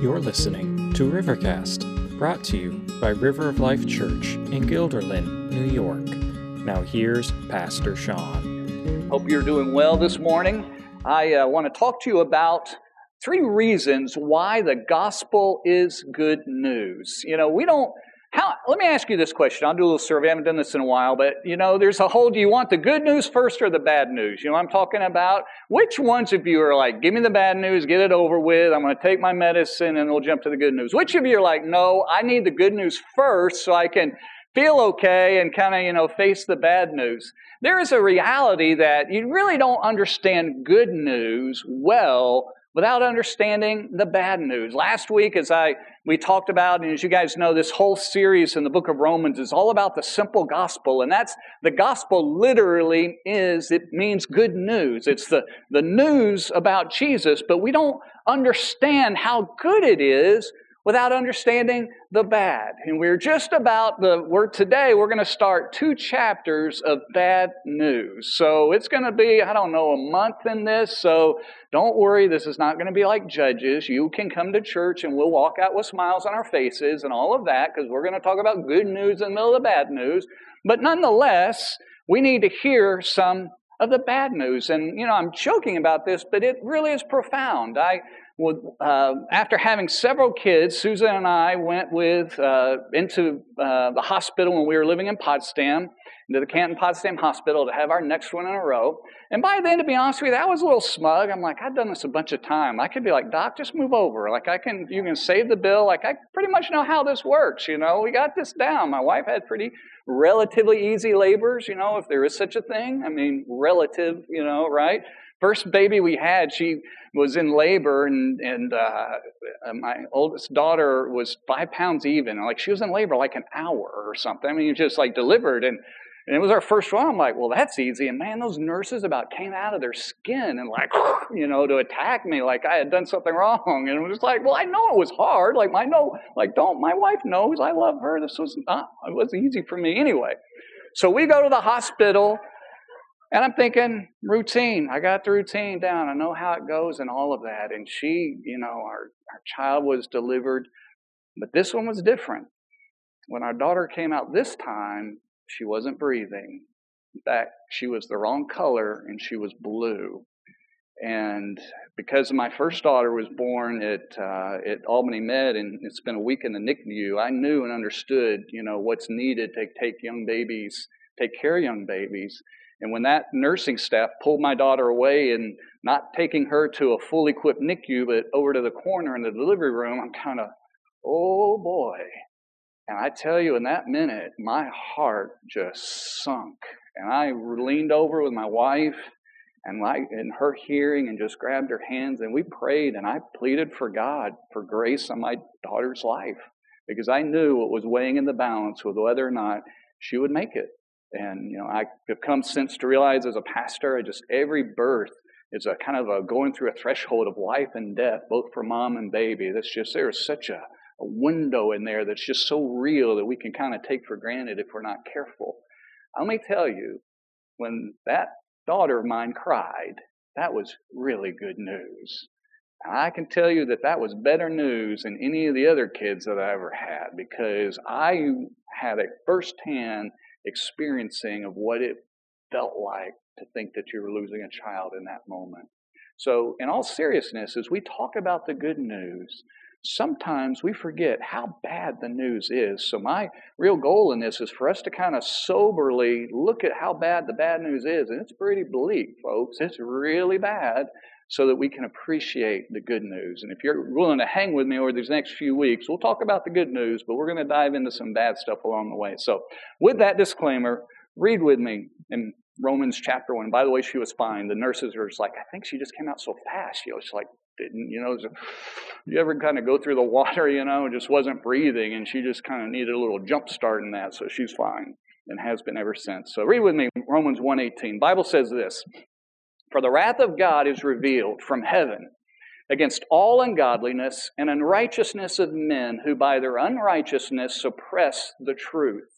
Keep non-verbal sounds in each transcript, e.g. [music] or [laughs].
You're listening to Rivercast, brought to you by River of Life Church in Guilderland, New York. Now, here's Pastor Sean. Hope you're doing well this morning. I uh, want to talk to you about three reasons why the gospel is good news. You know, we don't how, let me ask you this question. I'll do a little survey. I haven't done this in a while, but you know, there's a whole do you want the good news first or the bad news? You know I'm talking about? Which ones of you are like, give me the bad news, get it over with, I'm going to take my medicine and we'll jump to the good news? Which of you are like, no, I need the good news first so I can feel okay and kind of, you know, face the bad news? There is a reality that you really don't understand good news well without understanding the bad news. Last week, as I we talked about, and as you guys know, this whole series in the book of Romans is all about the simple gospel, and that's the gospel literally is it means good news. It's the, the news about Jesus, but we don't understand how good it is without understanding the bad. And we're just about the we're today, we're going to start two chapters of bad news. So it's going to be, I don't know, a month in this. So don't worry, this is not going to be like judges. You can come to church and we'll walk out with smiles on our faces and all of that because we're going to talk about good news in the middle of the bad news. But nonetheless, we need to hear some of the bad news. And, you know, I'm joking about this, but it really is profound. I uh, after having several kids, Susan and I went with uh, into uh, the hospital when we were living in Potsdam, into the Canton Potsdam Hospital to have our next one in a row. And by then, to be honest with you, that was a little smug. I'm like, I've done this a bunch of time. I could be like, Doc, just move over. Like, I can, you can save the bill. Like, I pretty much know how this works. You know, we got this down. My wife had pretty relatively easy labors. You know, if there is such a thing. I mean, relative. You know, right? First baby we had, she was in labor, and, and uh, my oldest daughter was five pounds even. Like she was in labor like an hour or something. I mean, just like delivered, and, and it was our first one. I'm like, well, that's easy. And man, those nurses about came out of their skin and like, [laughs] you know, to attack me like I had done something wrong. And it was like, well, I know it was hard. Like my no, like don't. My wife knows I love her. This was not. It was easy for me anyway. So we go to the hospital and I'm thinking, routine. I got the routine down. I know how it goes and all of that. And she, you know, our, our child was delivered. But this one was different. When our daughter came out this time, she wasn't breathing. In fact, she was the wrong color and she was blue. And because my first daughter was born at uh, at Albany Med and it spent a week in the NICU, I knew and understood, you know, what's needed to take young babies, take care of young babies. And when that nursing staff pulled my daughter away and not taking her to a fully equipped NICU, but over to the corner in the delivery room, I'm kind of, oh boy. And I tell you, in that minute, my heart just sunk. And I leaned over with my wife and like in her hearing and just grabbed her hands and we prayed and I pleaded for God for grace on my daughter's life because I knew what was weighing in the balance with whether or not she would make it. And, you know, I have come since to realize as a pastor, I just, every birth is a kind of a going through a threshold of life and death, both for mom and baby. That's just, there's such a, a window in there that's just so real that we can kind of take for granted if we're not careful. Let me tell you, when that daughter of mine cried, that was really good news. And I can tell you that that was better news than any of the other kids that I ever had because I had a firsthand experiencing of what it felt like to think that you were losing a child in that moment. So, in all seriousness, as we talk about the good news, sometimes we forget how bad the news is. So, my real goal in this is for us to kind of soberly look at how bad the bad news is. And it's pretty bleak, folks. It's really bad so that we can appreciate the good news. And if you're willing to hang with me over these next few weeks, we'll talk about the good news, but we're going to dive into some bad stuff along the way. So, with that disclaimer, read with me in Romans chapter 1. By the way, she was fine. The nurses were just like, I think she just came out so fast. You know, it's like, didn't, you know, you ever kind of go through the water, you know, just wasn't breathing, and she just kind of needed a little jump start in that, so she's fine and has been ever since. So read with me Romans 1:18. Bible says this, for the wrath of God is revealed from heaven against all ungodliness and unrighteousness of men who by their unrighteousness suppress the truth.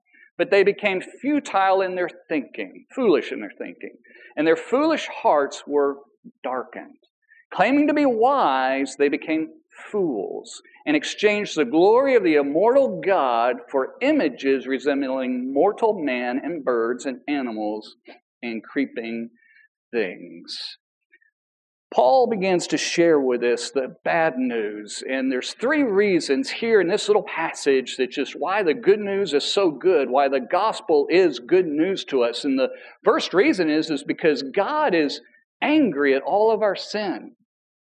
but they became futile in their thinking, foolish in their thinking, and their foolish hearts were darkened. Claiming to be wise, they became fools and exchanged the glory of the immortal God for images resembling mortal man and birds and animals and creeping things. Paul begins to share with us the bad news, and there's three reasons here in this little passage that just why the good news is so good, why the gospel is good news to us. And the first reason is, is because God is angry at all of our sin.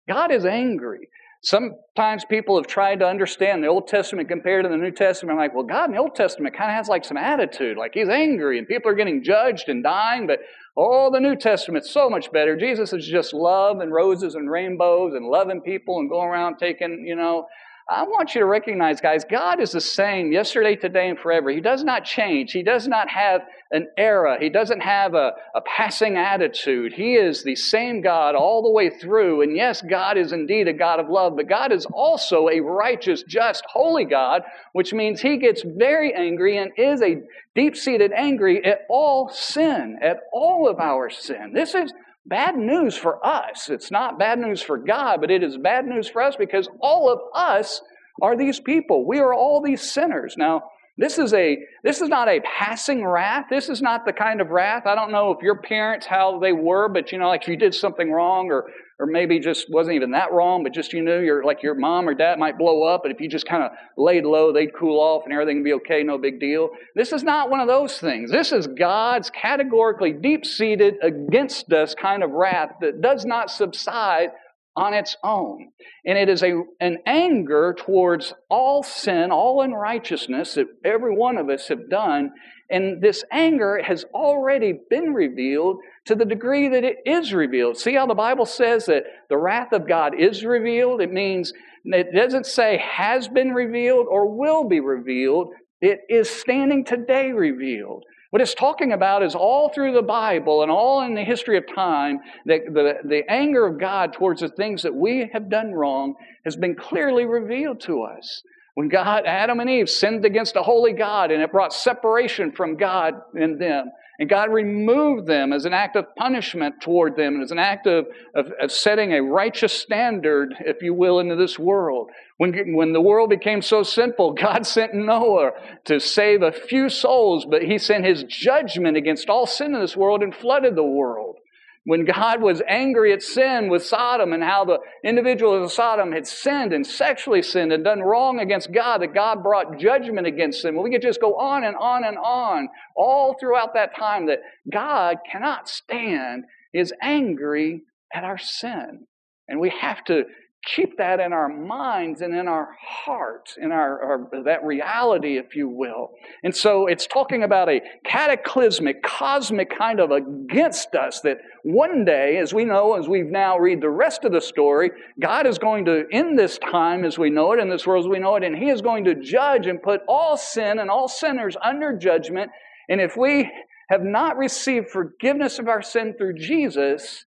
God is angry. Sometimes people have tried to understand the Old Testament compared to the New Testament. I'm like, well, God in the Old Testament kind of has like some attitude, like He's angry and people are getting judged and dying, but oh, the New Testament's so much better. Jesus is just love and roses and rainbows and loving people and going around taking, you know, I want you to recognize, guys, God is the same yesterday, today, and forever. He does not change. He does not have an era. He doesn't have a, a passing attitude. He is the same God all the way through. And yes, God is indeed a God of love, but God is also a righteous, just, holy God, which means He gets very angry and is a deep seated angry at all sin, at all of our sin. This is bad news for us. It's not bad news for God, but it is bad news for us because all of us are these people. We are all these sinners. Now, this is a this is not a passing wrath. This is not the kind of wrath. I don't know if your parents how they were, but you know, like if you did something wrong or or maybe just wasn't even that wrong, but just you knew your like your mom or dad might blow up, but if you just kind of laid low, they'd cool off and everything would be okay, no big deal. This is not one of those things. This is God's categorically deep-seated against us kind of wrath that does not subside on its own. And it is a, an anger towards all sin, all unrighteousness that every one of us have done. And this anger has already been revealed to the degree that it is revealed. See how the Bible says that the wrath of God is revealed? It means it doesn't say has been revealed or will be revealed. It is standing today revealed. What it's talking about is all through the Bible and all in the history of time, that the, the anger of God towards the things that we have done wrong has been clearly revealed to us. When God, Adam and Eve sinned against a holy God and it brought separation from God and them, and God removed them as an act of punishment toward them, and as an act of, of, of, setting a righteous standard, if you will, into this world. When, when the world became so sinful, God [laughs] sent Noah to save a few souls, but he sent his judgment against all sin in this world and flooded the world when God was angry at sin with Sodom and how the individuals of Sodom had sinned and sexually sinned and done wrong against God, that God brought judgment against them. We could just go on and on and on all throughout that time that God cannot stand, is angry at our sin. And we have to keep that in our minds and in our hearts, in our, our, that reality, if you will. And so it's talking about a cataclysmic, cosmic kind of against us that one day, as we know, as we've now read the rest of the story, God is going to end this time as we know it, in this world as we know it, and He is going to judge and put all sin and all sinners under judgment. And if we have not received forgiveness of our sin through Jesus,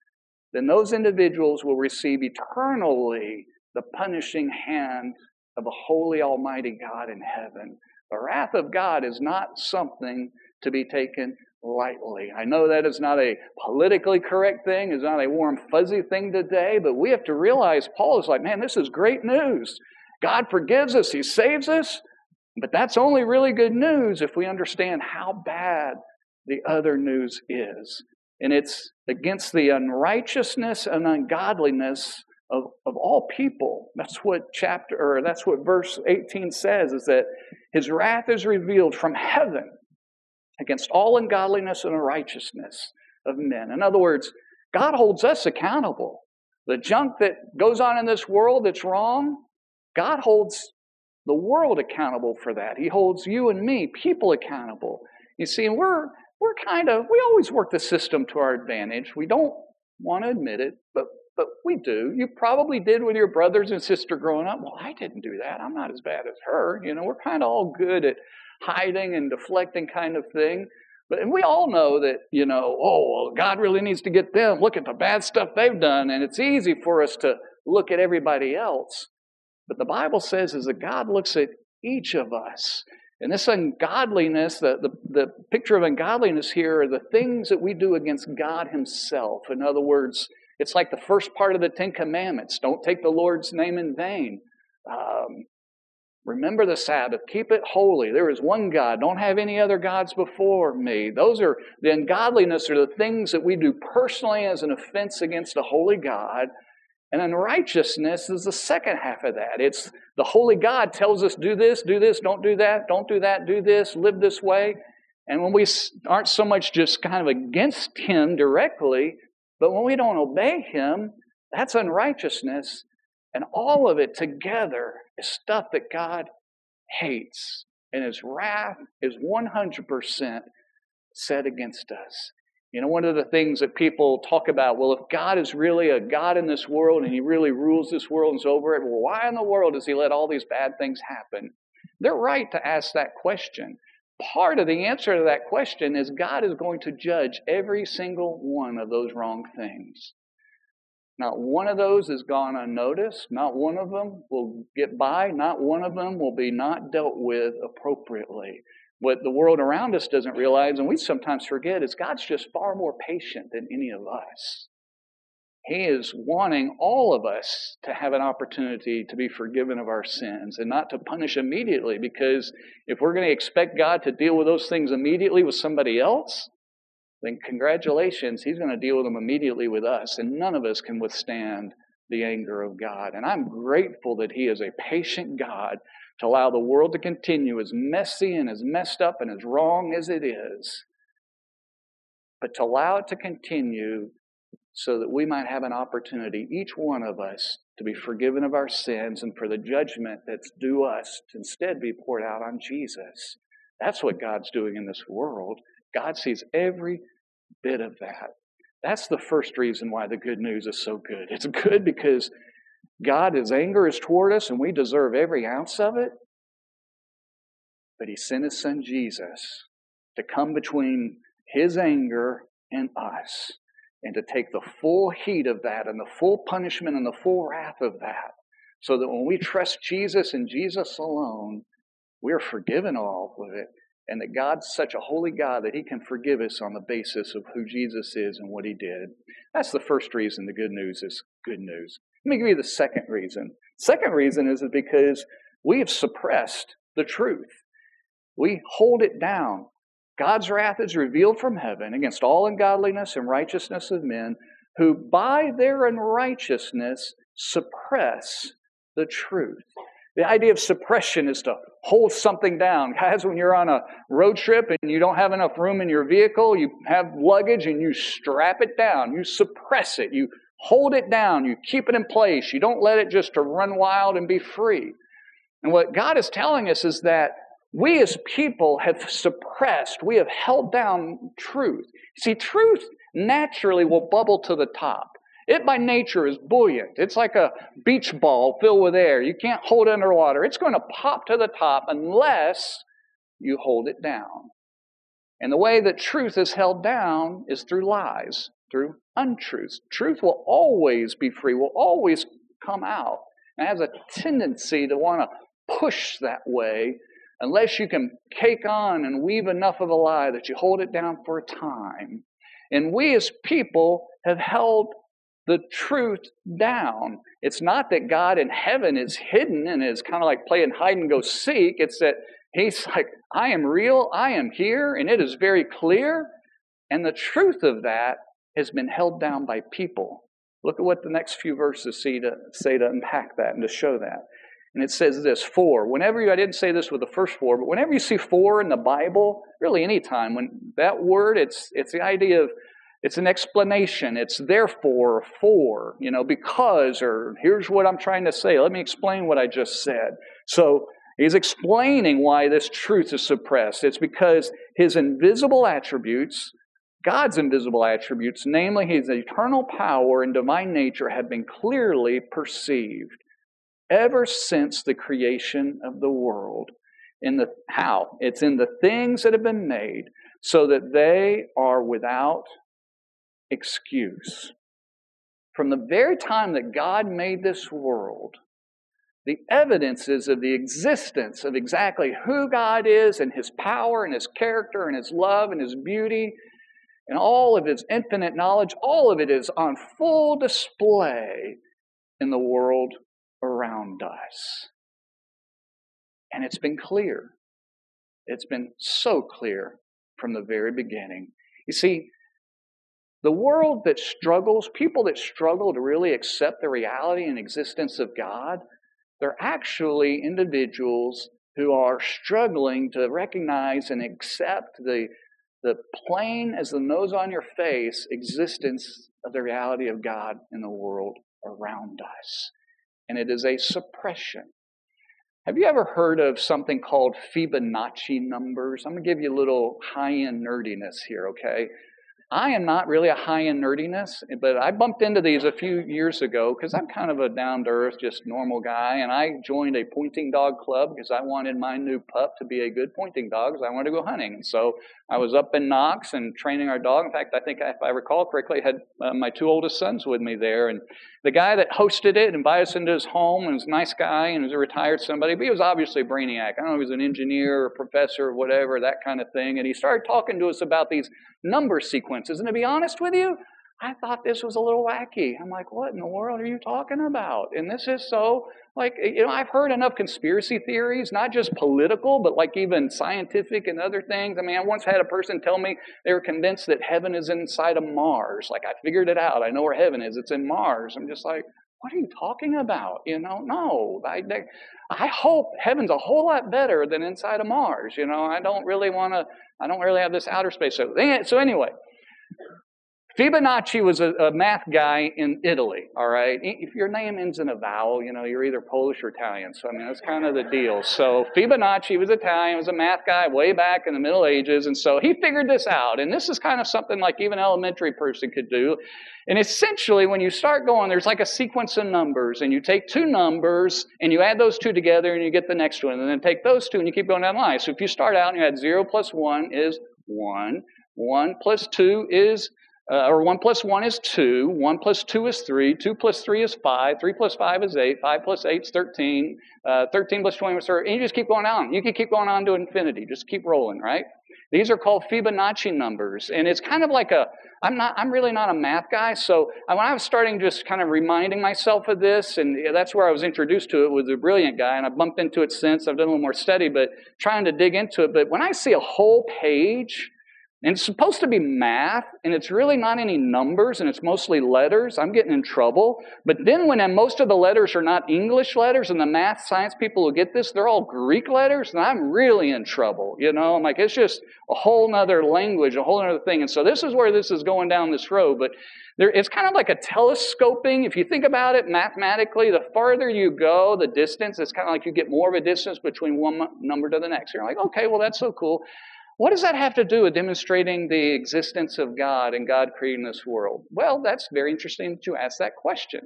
then those individuals will receive eternally the punishing hand of a holy, almighty God in heaven. The wrath of God is not something to be taken lightly. I know that is not a politically correct thing, it's not a warm, fuzzy thing today, but we have to realize Paul is like, man, this is great news. God forgives us, He saves us, but that's only really good news if we understand how bad the other news is. And it's against the unrighteousness and ungodliness of, of all people. That's what chapter or that's what verse 18 says is that his wrath is revealed from heaven against all ungodliness and unrighteousness of men. In other words, God holds us accountable. The junk that goes on in this world that's wrong, God holds the world accountable for that. He holds you and me, people accountable. You see, and we're we're kind of, we always work the system to our advantage. We don't want to admit it, but but we do. You probably did with your brothers and sister growing up. Well, I didn't do that. I'm not as bad as her. You know, we're kind of all good at hiding and deflecting kind of thing. But and we all know that, you know, oh, well, God really needs to get them. Look at the bad stuff they've done. And it's easy for us to look at everybody else. But the Bible says is that God looks at each of us. And this ungodliness, the, the, the picture of ungodliness here are the things that we do against God Himself. In other words, it's like the first part of the Ten Commandments don't take the Lord's name in vain. Um, remember the Sabbath, keep it holy. There is one God, don't have any other gods before me. Those are the ungodliness, are the things that we do personally as an offense against a holy God. And unrighteousness is the second half of that. It's the holy God tells us, do this, do this, don't do that, don't do that, do this, live this way. And when we aren't so much just kind of against Him directly, but when we don't obey Him, that's unrighteousness. And all of it together is stuff that God hates. And His wrath is 100% set against us. You know, one of the things that people talk about, well, if God is really a God in this world and He really rules this world and is over it, well, why in the world does He let all these bad things happen? They're right to ask that question. Part of the answer to that question is God is going to judge every single one of those wrong things. Not one of those has gone unnoticed. Not one of them will get by. Not one of them will be not dealt with appropriately. What the world around us doesn't realize, and we sometimes forget, is God's just far more patient than any of us. He is wanting all of us to have an opportunity to be forgiven of our sins and not to punish immediately, because if we're going to expect God to deal with those things immediately with somebody else, then congratulations, He's going to deal with them immediately with us, and none of us can withstand the anger of God. And I'm grateful that He is a patient God to allow the world to continue as messy and as messed up and as wrong as it is, but to allow it to continue so that we might have an opportunity, each one of us, to be forgiven of our sins and for the judgment that's due us to instead be poured out on Jesus. That's what God's doing in this world. God sees every bit of that. That's the first reason why the good news is so good. It's good because God, His anger is toward us and we deserve every ounce of it. But He sent His Son Jesus to come between His anger and us and to take the full heat of that and the full punishment and the full wrath of that so that when we trust Jesus and Jesus alone, we're forgiven all of it. And that God's such a holy God that He can forgive us on the basis of who Jesus is and what He did. That's the first reason the good news is good news. Let me give you the second reason. Second reason is because we have suppressed the truth. We hold it down. God's wrath is revealed from heaven against all ungodliness and righteousness of men who by their unrighteousness suppress the truth. The idea of suppression is to hold something down. Guys, when you're on a road trip and you don't have enough room in your vehicle, you have luggage and you strap it down. You suppress it. You hold it down. You keep it in place. You don't let it just to run wild and be free. And what God is telling us is that we as people have suppressed, we have held down truth. See, truth naturally will bubble to the top. It by nature is buoyant. It's like a beach ball filled with air. You can't hold it underwater. It's going to pop to the top unless you hold it down. And the way that truth is held down is through lies through untruths. Truth will always be free, will always come out, and has a tendency to want to push that way unless you can cake on and weave enough of a lie that you hold it down for a time. And we as people have held the truth down. It's not that God in heaven is hidden and is kind of like playing hide and go seek. It's that He's like, I am real, I am here, and it is very clear. And the truth of that has been held down by people. Look at what the next few verses say to, say to unpack that and to show that. And it says this for. Whenever you, I didn't say this with the first for, but whenever you see for in the Bible, really any time, when that word, it's, it's the idea of, it's an explanation. It's therefore, for, you know, because, or here's what I'm trying to say. Let me explain what I just said. So he's explaining why this truth is suppressed. It's because his invisible attributes, God's invisible attributes, namely his eternal power and divine nature, have been clearly perceived ever since the creation of the world. In the how? It's in the things that have been made, so that they are without excuse. From the very time that God made this world, the evidences of the existence of exactly who God is and His power and His character and His love and His beauty and all of His infinite knowledge, all of it is on full display in the world around us. And it's been clear. It's been so clear from the very beginning. You see, the world that struggles, people that struggle to really accept the reality and existence of God, they're actually individuals who are struggling to recognize and accept the, the plain as the nose on your face existence of the reality of God in the world around us. And it is a suppression. Have you ever heard of something called Fibonacci numbers? I'm going to give you a little high end nerdiness here, okay? I am not really a high end nerdiness, but I bumped into these a few years ago because I'm kind of a down to earth, just normal guy. And I joined a pointing dog club because I wanted my new pup to be a good pointing dog because I wanted to go hunting. So I was up in Knox and training our dog. In fact, I think if I recall correctly, I had uh, my two oldest sons with me there. And the guy that hosted it invited us into his home and was a nice guy and was a retired somebody, but he was obviously a brainiac. I don't know he was an engineer or professor or whatever, that kind of thing. And he started talking to us about these number sequences. And to be honest with you, I thought this was a little wacky. I'm like, what in the world are you talking about? And this is so, like, you know, I've heard enough conspiracy theories, not just political, but like even scientific and other things. I mean, I once had a person tell me they were convinced that heaven is inside of Mars. Like, I figured it out. I know where heaven is. It's in Mars. I'm just like, what are you talking about? You know, no. I, I hope heaven's a whole lot better than inside of Mars. You know, I don't really want to, I don't really have this outer space. So, so anyway, Fibonacci was a, a, math guy in Italy, all right? If your name ends in a vowel, you know, you're either Polish or Italian. So, I mean, that's kind of the deal. So, Fibonacci was Italian, was a math guy way back in the Middle Ages. And so he figured this out. And this is kind of something like even an elementary person could do. And essentially, when you start going, there's like a sequence of numbers. And you take two numbers and you add those two together and you get the next one. And then take those two and you keep going down the line. So, if you start out and you add 0 plus 1 is 1, 1 plus 2 is uh, or 1 plus 1 is 2, 1 plus 2 is 3, 2 plus 3 is 5, 3 plus 5 is 8, 5 plus 8 is 13, uh, 13 plus 20 is 30, and you just keep going on. You can keep going on to infinity. Just keep rolling, right? These are called Fibonacci numbers, and it's kind of like a, I'm not, I'm really not a math guy, so when I was starting just kind of reminding myself of this, and that's where I was introduced to it with a brilliant guy, and I bumped into it since, I've done a little more study, but trying to dig into it, but when I see a whole page and it's supposed to be math, and it's really not any numbers, and it's mostly letters. I'm getting in trouble. But then, when most of the letters are not English letters, and the math science people will get this, they're all Greek letters, and I'm really in trouble. You know, I'm like, it's just a whole other language, a whole other thing. And so, this is where this is going down this road. But there, it's kind of like a telescoping. If you think about it mathematically, the farther you go, the distance, it's kind of like you get more of a distance between one number to the next. You're like, okay, well, that's so cool. What does that have to do with demonstrating the existence of God and God creating this world? Well, that's very interesting to ask that question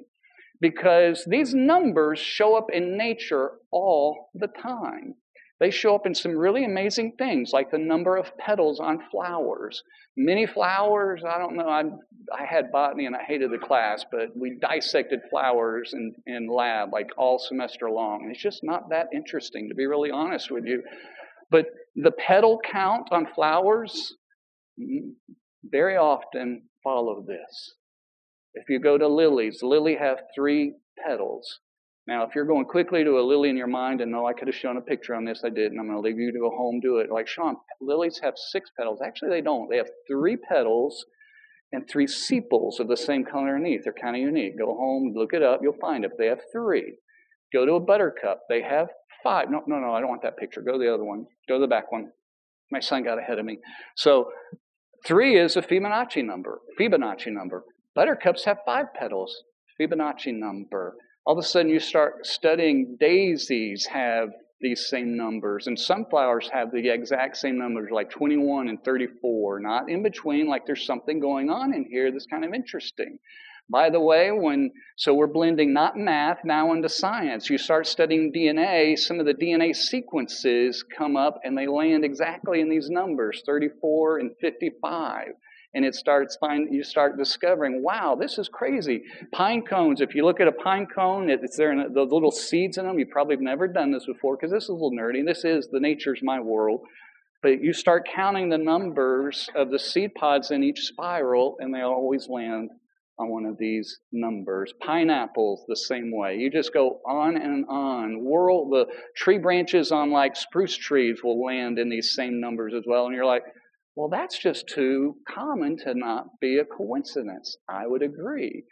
because these numbers show up in nature all the time. They show up in some really amazing things, like the number of petals on flowers. Many flowers, I don't know, I, I had botany and I hated the class, but we dissected flowers in, in lab like all semester long. It's just not that interesting, to be really honest with you. But the petal count on flowers mm, very often follow this. If you go to lilies, lily have three petals. Now, if you're going quickly to a lily in your mind, and no, I could have shown a picture on this, I did, and I'm going to leave you to go home do it. Like Sean, lilies have six petals. Actually, they don't. They have three petals and three sepals of the same color underneath. They're kind of unique. Go home, look it up, you'll find it. They have three. Go to a buttercup. They have five. No, no, no, I don't want that picture. Go to the other one. Go to the back one. My son got ahead of me. So three is a Fibonacci number. Fibonacci number. Buttercups have five petals. Fibonacci number. All of a sudden, you start studying daisies have these same numbers. And sunflowers have the exact same numbers, like 21 and 34, not in between, like there's something going on in here that's kind of interesting. By the way, when so we're blending not math now into science. You start studying DNA, some of the DNA sequences come up and they land exactly in these numbers, 34 and 55 and it starts find you start discovering wow this is crazy. Pine cones if you look at a pine cone it's there in the little seeds in them. You probably have never done this before because this is a little nerdy. This is the nature's my world. But you start counting the numbers of the seed pods in each spiral and they always land on one of these numbers pineapples the same way you just go on and on world the tree branches on like spruce trees will land in these same numbers as well and you're like well, that's just too common to not be a coincidence. I would agree.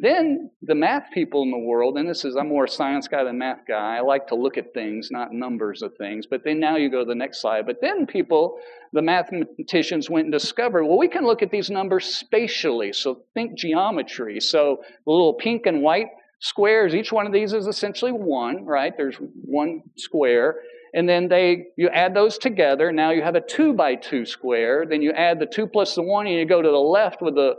Then the math people in the world, and this is, I'm more a science guy than math guy. I like to look at things, not numbers of things. But then now you go to the next slide. But then people, the mathematicians went and discovered, well, we can look at these numbers spatially. So think geometry. So the little pink and white squares, each one of these is essentially one, right? There's one square and then they you add those together. Now you have a two by two square. Then you add the two plus the one, and you go to the left with the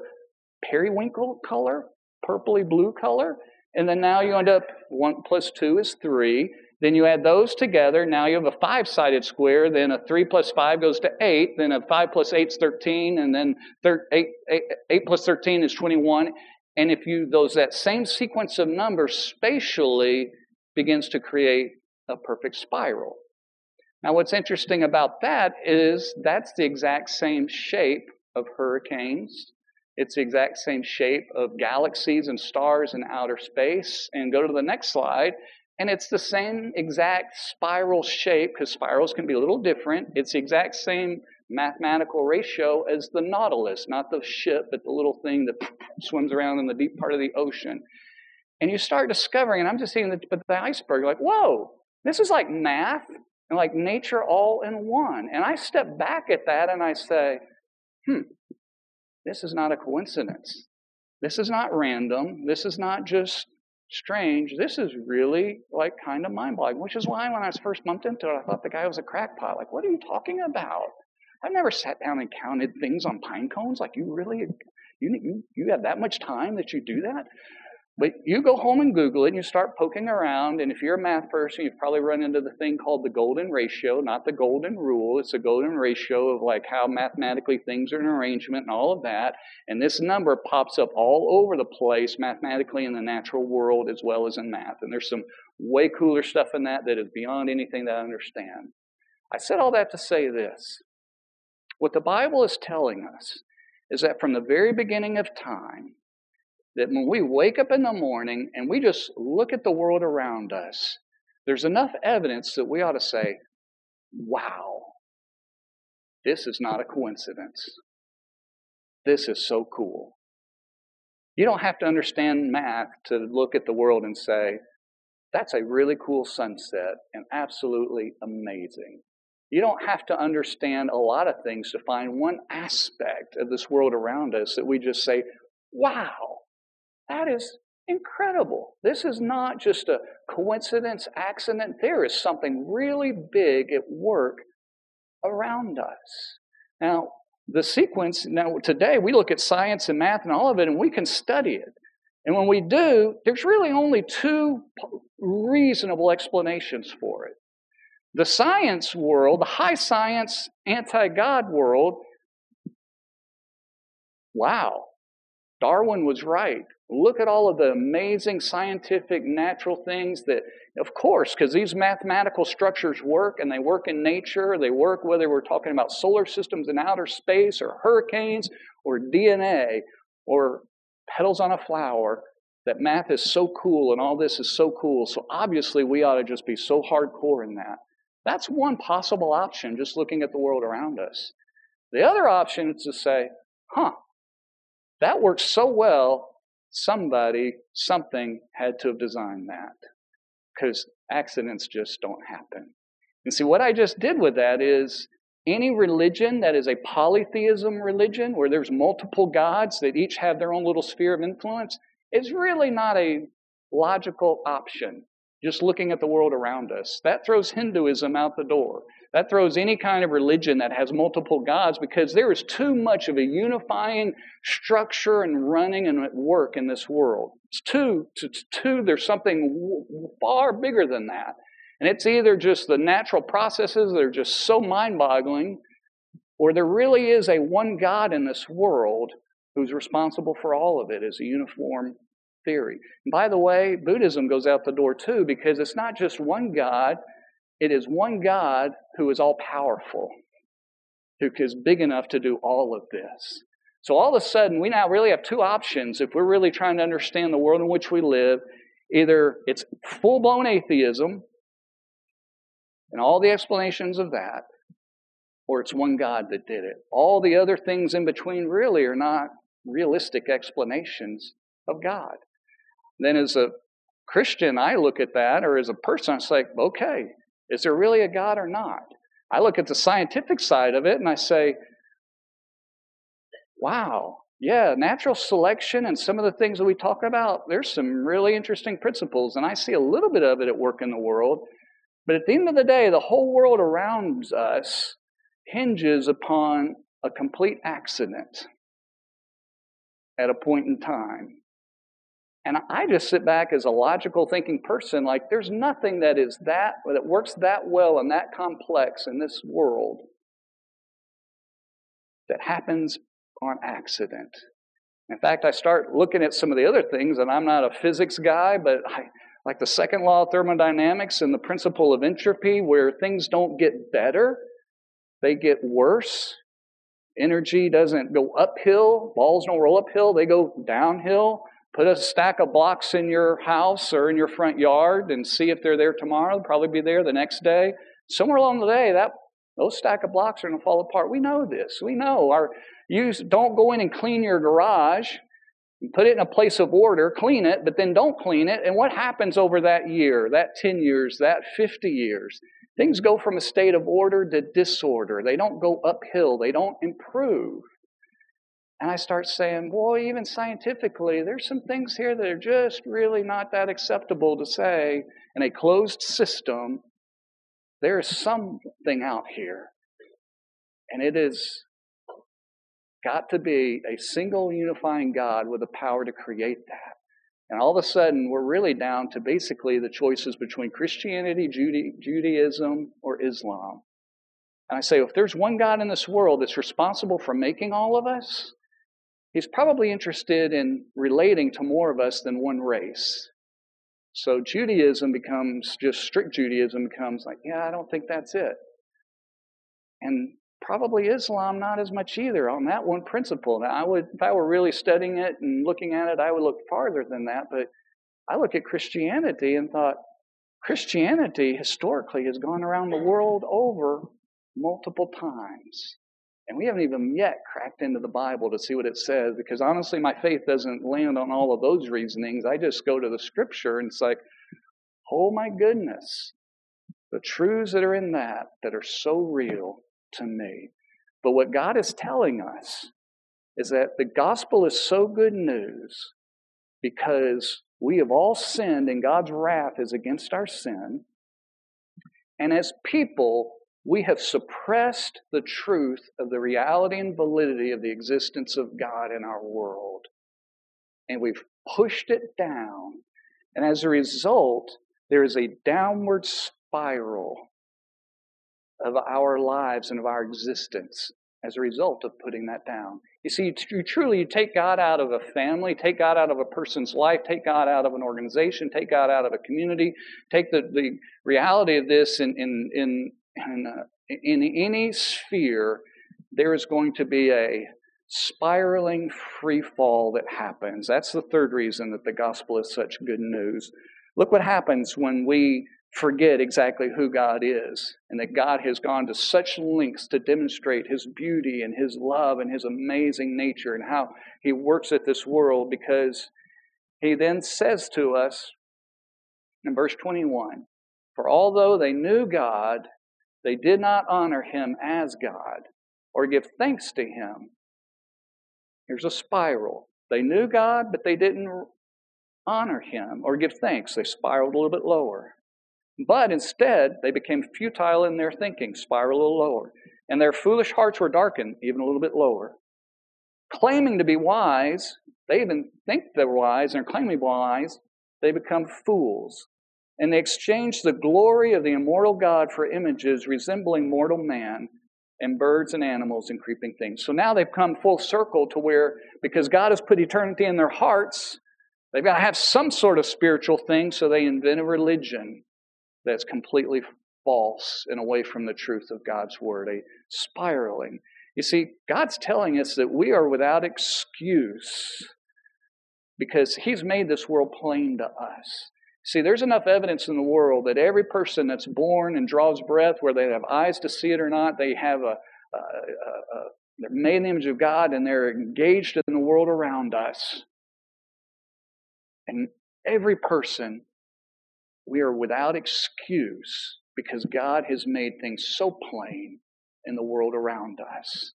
periwinkle color, purpley blue color. And then now you end up one plus two is three. Then you add those together. Now you have a five sided square. Then a three plus five goes to eight. Then a five plus eight is 13. And then thir- eight, eight, eight plus 13 is 21. And if you, those, that same sequence of numbers spatially begins to create a perfect spiral. Now, what's interesting about that is that's the exact same shape of hurricanes. It's the exact same shape of galaxies and stars in outer space. And go to the next slide. And it's the same exact spiral shape, because spirals can be a little different. It's the exact same mathematical ratio as the Nautilus, not the ship, but the little thing that [laughs] swims around in the deep part of the ocean. And you start discovering, and I'm just seeing the, the iceberg, like, whoa, this is like math and like nature all in one. And I step back at that and I say, hmm, this is not a coincidence. This is not random. This is not just strange. This is really like kind of mind blowing, which is why when I was first bumped into it, I thought the guy was a crackpot. Like, what are you talking about? I've never sat down and counted things on pine cones. Like, you really, you, you, you have that much time that you do that? But you go home and Google it and you start poking around. And if you're a math person, you've probably run into the thing called the golden ratio, not the golden rule. It's a golden ratio of like how mathematically things are in arrangement and all of that. And this number pops up all over the place mathematically in the natural world as well as in math. And there's some way cooler stuff in that that is beyond anything that I understand. I said all that to say this. What the Bible is telling us is that from the very beginning of time, that when we wake up in the morning and we just look at the world around us, there's enough evidence that we ought to say, wow, this is not a coincidence. This is so cool. You don't have to understand math to look at the world and say, that's a really cool sunset and absolutely amazing. You don't have to understand a lot of things to find one aspect of this world around us that we just say, wow, that is incredible. This is not just a coincidence, accident. There is something really big at work around us. Now, the sequence, now today we look at science and math and all of it, and we can study it. And when we do, there's really only two reasonable explanations for it. The science world, the high science, anti God world, wow, Darwin was right. Look at all of the amazing scientific, natural things that, of course, because these mathematical structures work and they work in nature, they work whether we're talking about solar systems in outer space or hurricanes or DNA or petals on a flower, that math is so cool and all this is so cool. So obviously, we ought to just be so hardcore in that. That's one possible option, just looking at the world around us. The other option is to say, huh, that works so well, somebody, something had to have designed that because accidents just don't happen. And see, what I just did with that is any religion that is a polytheism religion where there's multiple gods that each have their own little sphere of influence is really not a logical option. just looking at the world around us. That throws Hinduism out the door. That throws any kind of religion that has multiple gods because there is too much of a unifying structure and running and work in this world. It's too, too, there's something far bigger than that. And it's either just the natural processes that are just so mind boggling, or there really is a one God in this world who's responsible for all of it as a uniform theory. And by the way, Buddhism goes out the door too because it's not just one God, it is one God who is all powerful, who is big enough to do all of this. So all of a sudden, we now really have two options if we're really trying to understand the world in which we live. Either it's full blown atheism and all the explanations of that, or it's one God that did it. All the other things in between really are not realistic explanations of God. Then, as a Christian, I look at that, or as a person, I say, okay, is there really a God or not? I look at the scientific side of it and I say, wow, yeah, natural selection and some of the things that we talk about, there's some really interesting principles, and I see a little bit of it at work in the world. But at the end of the day, the whole world around us hinges upon a complete accident at a point in time. And I just sit back as a logical thinking person, like there's nothing that is that that works that well and that complex in this world that happens on accident. In fact, I start looking at some of the other things, and I'm not a physics guy, but I, like the second law of thermodynamics and the principle of entropy, where things don't get better, they get worse. Energy doesn't go uphill, balls don't roll uphill, they go downhill. Put a stack of blocks in your house or in your front yard and see if they're there tomorrow. They'll probably be there the next day. Somewhere along the day, that those stack of blocks are going to fall apart. We know this. We know. Our use don't go in and clean your garage. Put it in a place of order, clean it, but then don't clean it. And what happens over that year, that 10 years, that 50 years? Things go from a state of order to disorder. They don't go uphill, they don't improve. And I start saying, boy, even scientifically, there's some things here that are just really not that acceptable to say in a closed system. There is something out here. And it has got to be a single unifying God with the power to create that. And all of a sudden, we're really down to basically the choices between Christianity, Judaism, or Islam. And I say, if there's one God in this world that's responsible for making all of us, he's probably interested in relating to more of us than one race. So Judaism becomes just strict Judaism becomes like, yeah, I don't think that's it. And probably Islam not as much either on that one principle. Now I would if I were really studying it and looking at it, I would look farther than that, but I look at Christianity and thought Christianity historically has gone around the world over multiple times. And we haven't even yet cracked into the Bible to see what it says because honestly, my faith doesn't land on all of those reasonings. I just go to the scripture and it's like, oh my goodness, the truths that are in that that are so real to me. But what God is telling us is that the gospel is so good news because we have all sinned and God's wrath is against our sin. And as people, we have suppressed the truth of the reality and validity of the existence of God in our world. And we've pushed it down. And as a result, there is a downward spiral of our lives and of our existence as a result of putting that down. You see, you truly you take God out of a family, take God out of a person's life, take God out of an organization, take God out of a community, take the, the reality of this in, in, in in, uh, in any sphere, there is going to be a spiraling free fall that happens. That's the third reason that the gospel is such good news. Look what happens when we forget exactly who God is and that God has gone to such lengths to demonstrate his beauty and his love and his amazing nature and how he works at this world because he then says to us in verse 21 For although they knew God, they did not honor him as God or give thanks to him. Here's a spiral. They knew God, but they didn't honor him or give thanks, they spiraled a little bit lower. But instead, they became futile in their thinking, spiral a little lower. And their foolish hearts were darkened, even a little bit lower. Claiming to be wise, they even think they're wise and are claiming to be wise, they become fools. And they exchange the glory of the immortal God for images resembling mortal man and birds and animals and creeping things. So now they've come full circle to where, because God has put eternity in their hearts, they've got to have some sort of spiritual thing, so they invent a religion that's completely false and away from the truth of God's word, a spiraling. You see, God's telling us that we are without excuse because He's made this world plain to us. See, there's enough evidence in the world that every person that's born and draws breath, whether they have eyes to see it or not, they have a, a, a, a they're made in the image of God and they're engaged in the world around us. And every person, we are without excuse because God has made things so plain in the world around us.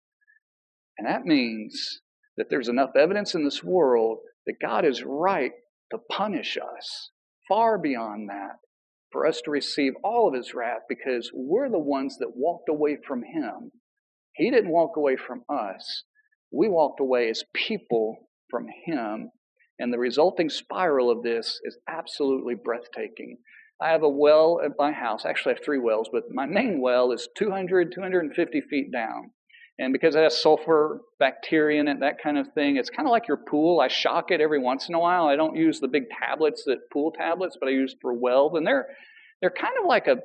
And that means that there's enough evidence in this world that God is right to punish us far beyond that for us to receive all of his wrath because we're the ones that walked away from him. He didn't walk away from us. We walked away as people from him. And the resulting spiral of this is absolutely breathtaking. I have a well at my house. Actually, I have three wells, but my main well is 200, 250 feet down. And because it has sulfur, bacteria in it, that kind of thing, it's kind of like your pool. I shock it every once in a while. I don't use the big tablets, that pool tablets, but I use for wells. And they're they're kind of like a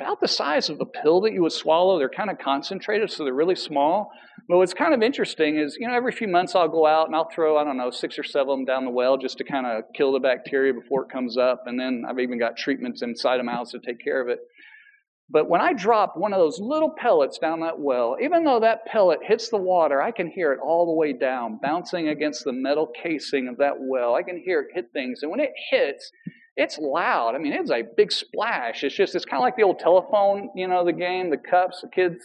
about the size of a pill that you would swallow. They're kind of concentrated, so they're really small. But what's kind of interesting is, you know, every few months I'll go out and I'll throw, I don't know, six or seven of them down the well just to kind of kill the bacteria before it comes up. And then I've even got treatments inside them house to take care of it. But when I drop one of those little pellets down that well, even though that pellet hits the water, I can hear it all the way down, bouncing against the metal casing of that well. I can hear it hit things. And when it hits, it's loud. I mean, it's a big splash. It's just, it's kind of like the old telephone, you know, the game, the cups. The kids,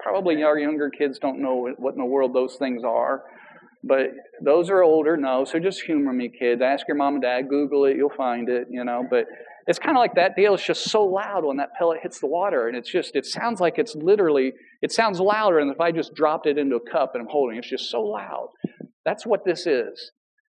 probably our younger kids don't know what in the world those things are. But those are older, no. So just humor me, kids. Ask your mom and dad, Google it, you'll find it, you know. But it's kind of like that deal. It's just so loud when that pellet hits the water. And it's just, it sounds like it's literally, it sounds louder than if I just dropped it into a cup and I'm holding it. It's just so loud. That's what this is.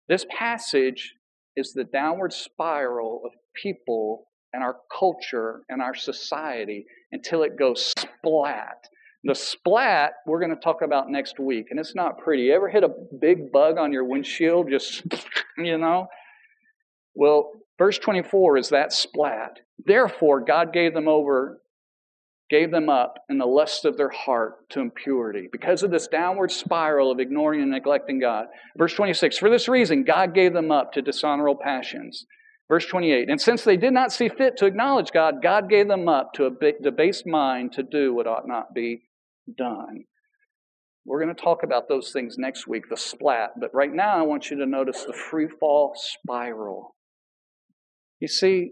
This passage is the downward spiral of people and our culture and our society until it goes splat. The splat we're going to talk about next week, and it's not pretty. You ever hit a big bug on your windshield? Just, you know? Well, Verse 24 is that splat. Therefore, God gave them over, gave them up in the lust of their heart to impurity because of this downward spiral of ignoring and neglecting God. Verse 26 For this reason, God gave them up to dishonorable passions. Verse 28 And since they did not see fit to acknowledge God, God gave them up to a debased mind to do what ought not be done. We're going to talk about those things next week, the splat. But right now, I want you to notice the free fall spiral. You see,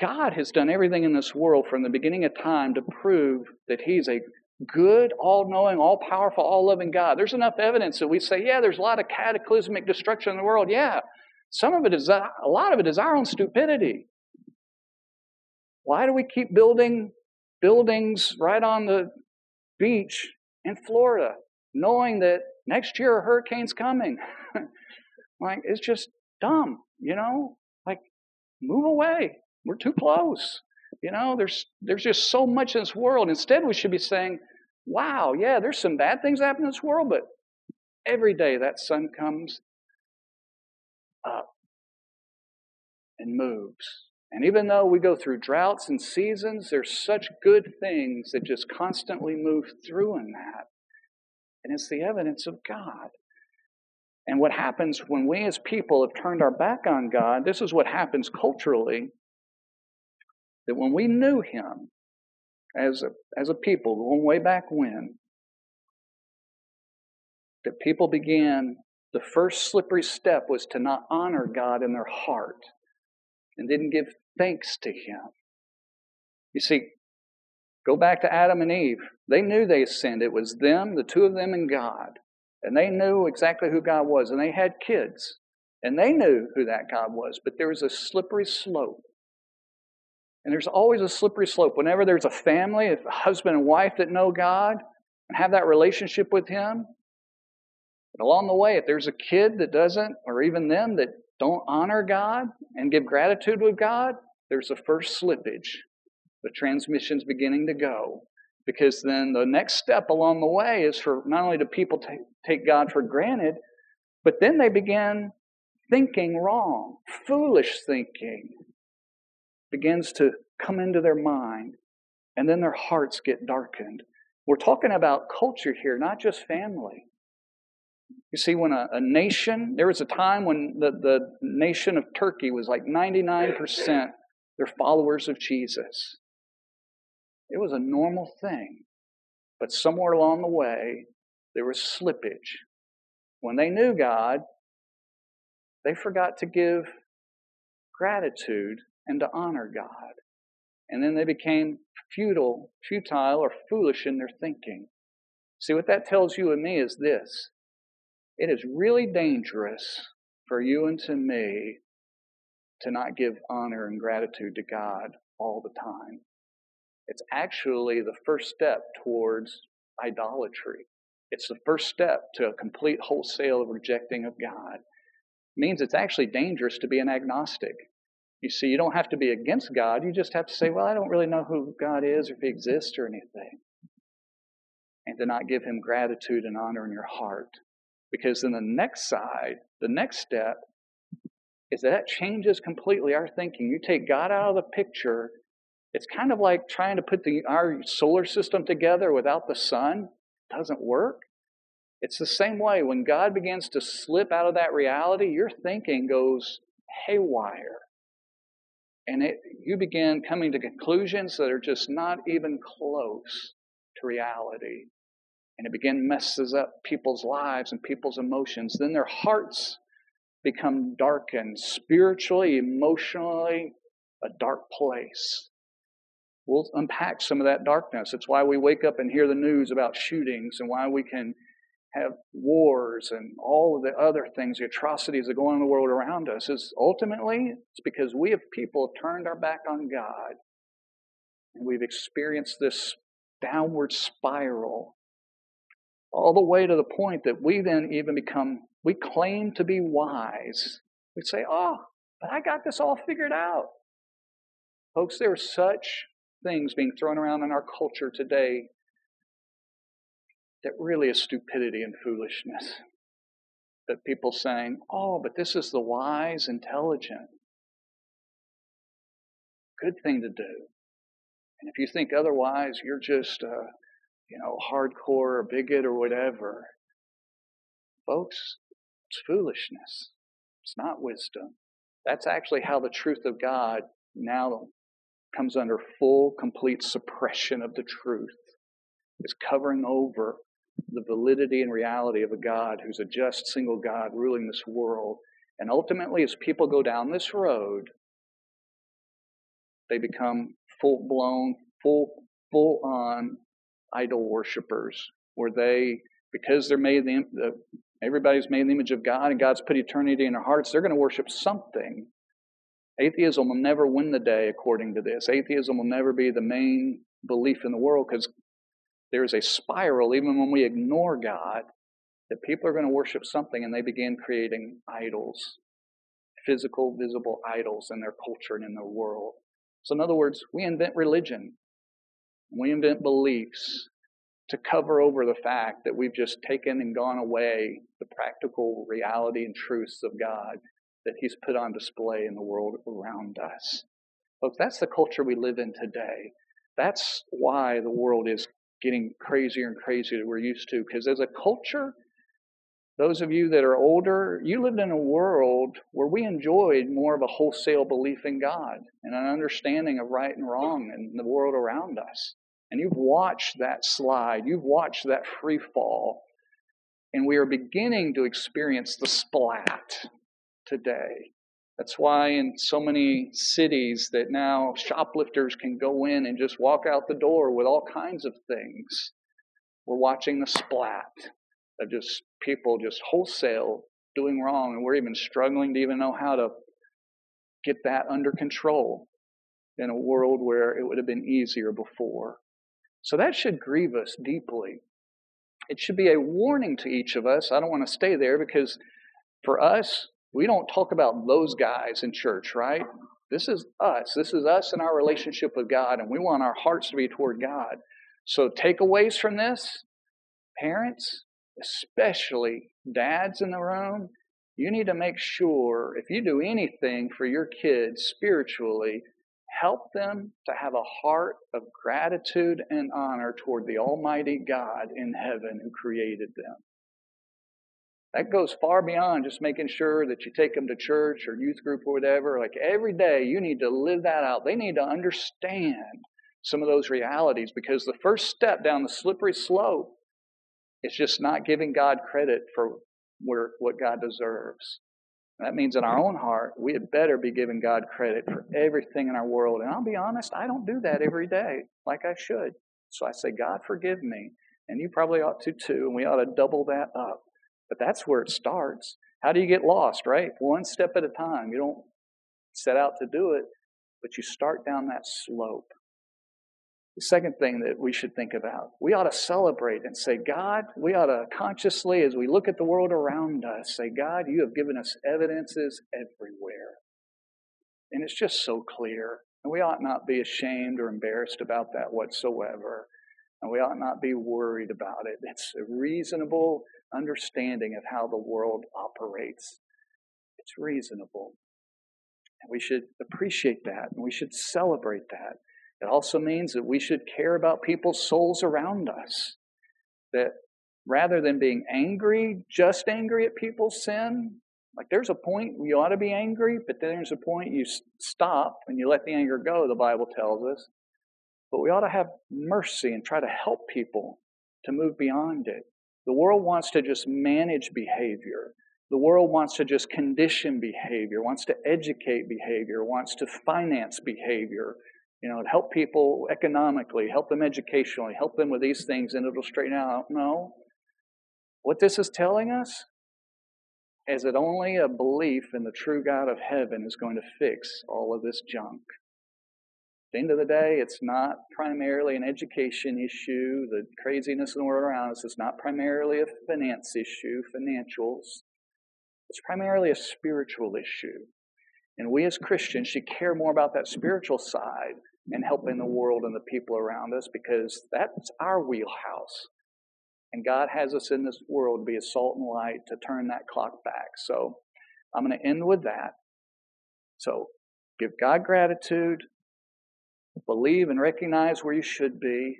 God has done everything in this world from the beginning of time to prove that He's a good, all knowing, all powerful, all loving God. There's enough evidence that we say, yeah, there's a lot of cataclysmic destruction in the world. Yeah. Some of it is, a lot of it is our own stupidity. Why do we keep building buildings right on the beach in Florida, knowing that next year a hurricane's coming? [laughs] like, it's just dumb, you know? Move away. We're too close. You know, there's there's just so much in this world. Instead, we should be saying, wow, yeah, there's some bad things happening in this world, but every day that sun comes up and moves. And even though we go through droughts and seasons, there's such good things that just constantly move through in that. And it's the evidence of God. And what happens when we as people have turned our back on God, this is what happens culturally. That when we knew Him as a, as a people, going way back when, that people began, the first slippery step was to not honor God in their heart and didn't give thanks to Him. You see, go back to Adam and Eve. They knew they sinned. It was them, the two of them, and God. And they knew exactly who God was, and they had kids. And they knew who that God was, but there was a slippery slope. And there's always a slippery slope. Whenever there's a family, a husband and wife that know God and have that relationship with Him, but along the way, if there's a kid that doesn't, or even them that don't honor God and give gratitude with God, there's a first slippage. The transmission's beginning to go. Because then the next step along the way is for not only do people t- take God for granted, but then they begin thinking wrong. Foolish thinking begins to come into their mind, and then their hearts get darkened. We're talking about culture here, not just family. You see, when a, a, nation, there was a time when the, the nation of Turkey was like 99% they're followers of Jesus. It was a normal thing. But somewhere along the way, there was slippage. When they knew God, they forgot to give gratitude and to honor God. And then they became futile, futile or foolish in their thinking. See, what that tells you and me is this it is really dangerous for you and to me to not give honor and gratitude to God all the time. It's actually the first step towards idolatry. It's the first step to a complete wholesale rejecting of God. It means it's actually dangerous to be an agnostic. You see, you don't have to be against God. You just have to say, well, I don't really know who God is or if He exists or anything. And to not give Him gratitude and honor in your heart. Because then the next side, the next step, is that, that changes completely our thinking. You take God out of the picture, it's kind of like trying to put the, our solar system together without the sun. It doesn't work. It's the same way. When God begins to slip out of that reality, your thinking goes haywire. And it, you begin coming to conclusions that are just not even close to reality and it begin messes up people's lives and people's emotions. Then their hearts become darkened, spiritually, emotionally, a dark place. We'll unpack some of that darkness. It's why we wake up and hear the news about shootings and why we can have wars and all of the other things, the atrocities that go on in the world around us, is ultimately it's because we have people turned our back on God. And we've experienced this downward spiral all the way to the point that we then even become, we claim to be wise. We say, oh, but I got this all figured out. Folks, there are such things being thrown around in our culture today that really is stupidity and foolishness. That people saying, oh, but this is the wise, intelligent. Good thing to do. And if you think otherwise, you're just uh, you know, hardcore or bigot or whatever. Folks, it's foolishness. It's not wisdom. That's actually how the truth of God now comes under full, complete suppression of the truth. It's covering over the validity and reality of a God who's a just, single God ruling this world. And ultimately, as people go down this road, they become full blown, full, full on idol worshippers, where they, because they're made the, the everybody's made in the image of God and God's put eternity in their hearts, they're going to worship something. Atheism will never win the day according to this. Atheism will never be the main belief in the world because there's a spiral, even when we ignore God, that people are going to worship something and they begin creating idols, physical, visible idols in their culture and in their world. So, in other words, we invent religion. We invent beliefs to cover over the fact that we've just taken and gone away the practical reality and truths of God that He's put on display in the world around us. Folks, that's the culture we live in today. That's why the world is getting crazier and crazier than we're used to. Because as a culture, those of you that are older, you lived in a world where we enjoyed more of a wholesale belief in God and an understanding of right and wrong in the world around us. And you've watched that slide, you've watched that free fall. And we are beginning to experience the splat today. That's why in so many cities that now shoplifters can go in and just walk out the door with all kinds of things. We're watching the splat of just people just wholesale doing wrong, and we're even struggling to even know how to get that under control in a world where it would have been easier before. So that should grieve us deeply. It should be a warning to each of us. I don't want to stay there because for us, we don't talk about those guys in church, right? This is us. This is us in our relationship with God, and we want our hearts to be toward God. So, takeaways from this parents, especially dads in the room, you need to make sure if you do anything for your kids spiritually, help them to have a heart of gratitude and honor toward the Almighty God in heaven who created them. That goes far beyond just making sure that you take them to church or youth group or whatever. Like every day, you need to live that out. They need to understand some of those realities because the first step down the slippery slope is just not giving God credit for where, what God deserves. That means in our own heart, we had better be giving God credit for everything in our world. And I'll be honest, I don't do that every day like I should. So I say, God, forgive me. And you probably ought to too. And we ought to double that up. But that's where it starts. How do you get lost, right? One step at a time. You don't set out to do it, but you start down that slope. The second thing that we should think about, we ought to celebrate and say, God, we ought to consciously, as we look at the world around us, say, God, you have given us evidences everywhere. And it's just so clear. And we ought not be ashamed or embarrassed about that whatsoever. And we ought not be worried about it. It's a reasonable understanding of how the world operates. It's reasonable. And we should appreciate that and we should celebrate that. It also means that we should care about people's souls around us. That rather than being angry, just angry at people's sin, like there's a point you ought to be angry, but then there's a point you stop and you let the anger go, the Bible tells us. But we ought to have mercy and try to help people to move beyond it. The world wants to just manage behavior. The world wants to just condition behavior, wants to educate behavior, wants to finance behavior, you know, help people economically, help them educationally, help them with these things, and it'll straighten out. No. What this is telling us is that only a belief in the true God of heaven is going to fix all of this junk. At the end of the day, it's not primarily an education issue. The craziness in the world around us is not primarily a finance issue, financials. It's primarily a spiritual issue. And we as Christians should care more about that spiritual side and helping the world and the people around us because that's our wheelhouse. And God has us in this world to be a salt and light to turn that clock back. So I'm going to end with that. So give God gratitude, believe and recognize where you should be,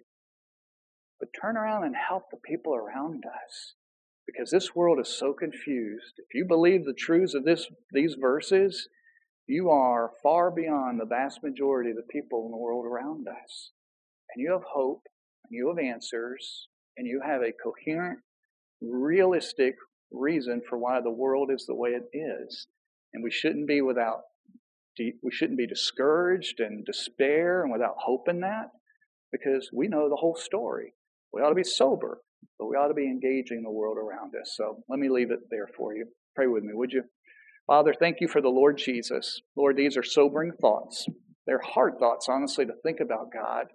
but turn around and help the people around us. Because this world is so confused. If you believe the truths of this, these verses, you are far beyond the vast majority of the people in the world around us. And you have hope, and you have answers, and you have a coherent, realistic reason for why the world is the way it is. And we shouldn't be without we shouldn't be discouraged and despair and without hope in that because we know the whole story. We ought to be sober, but we ought to be engaging the world around us. So let me leave it there for you. Pray with me, would you? Father, thank you for the Lord Jesus. Lord, these are sobering thoughts. They're hard thoughts, honestly, to think about God.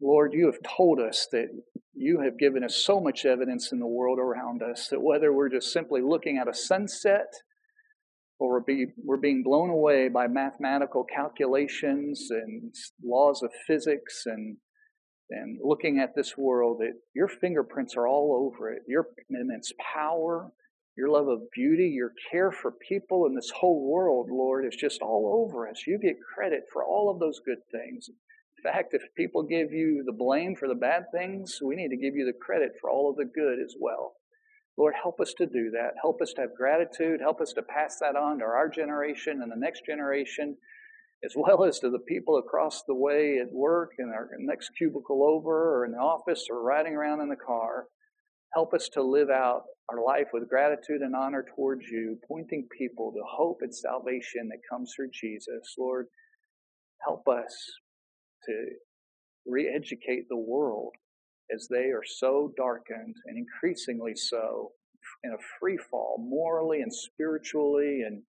Lord, you have told us that you have given us so much evidence in the world around us that whether we're just simply looking at a sunset or we're, be, we're being blown away by mathematical calculations and laws of physics and, and looking at this world, that your fingerprints are all over it. Your immense power, your love of beauty, your care for people in this whole world, Lord, is just all over us. You get credit for all of those good things. In fact, if people give you the blame for the bad things, we need to give you the credit for all of the good as well. Lord, help us to do that. Help us to have gratitude. Help us to pass that on to our generation and the next generation, as well as to the people across the way at work and our next cubicle over or in the office or riding around in the car. Help us to live out our life with gratitude and honor towards you, pointing people to hope and salvation that comes through Jesus. Lord, help us to re educate the world as they are so darkened and increasingly so in a free fall, morally and spiritually and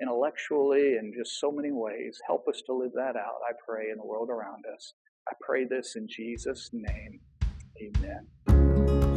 intellectually and just so many ways. Help us to live that out, I pray, in the world around us. I pray this in Jesus' name. Amen.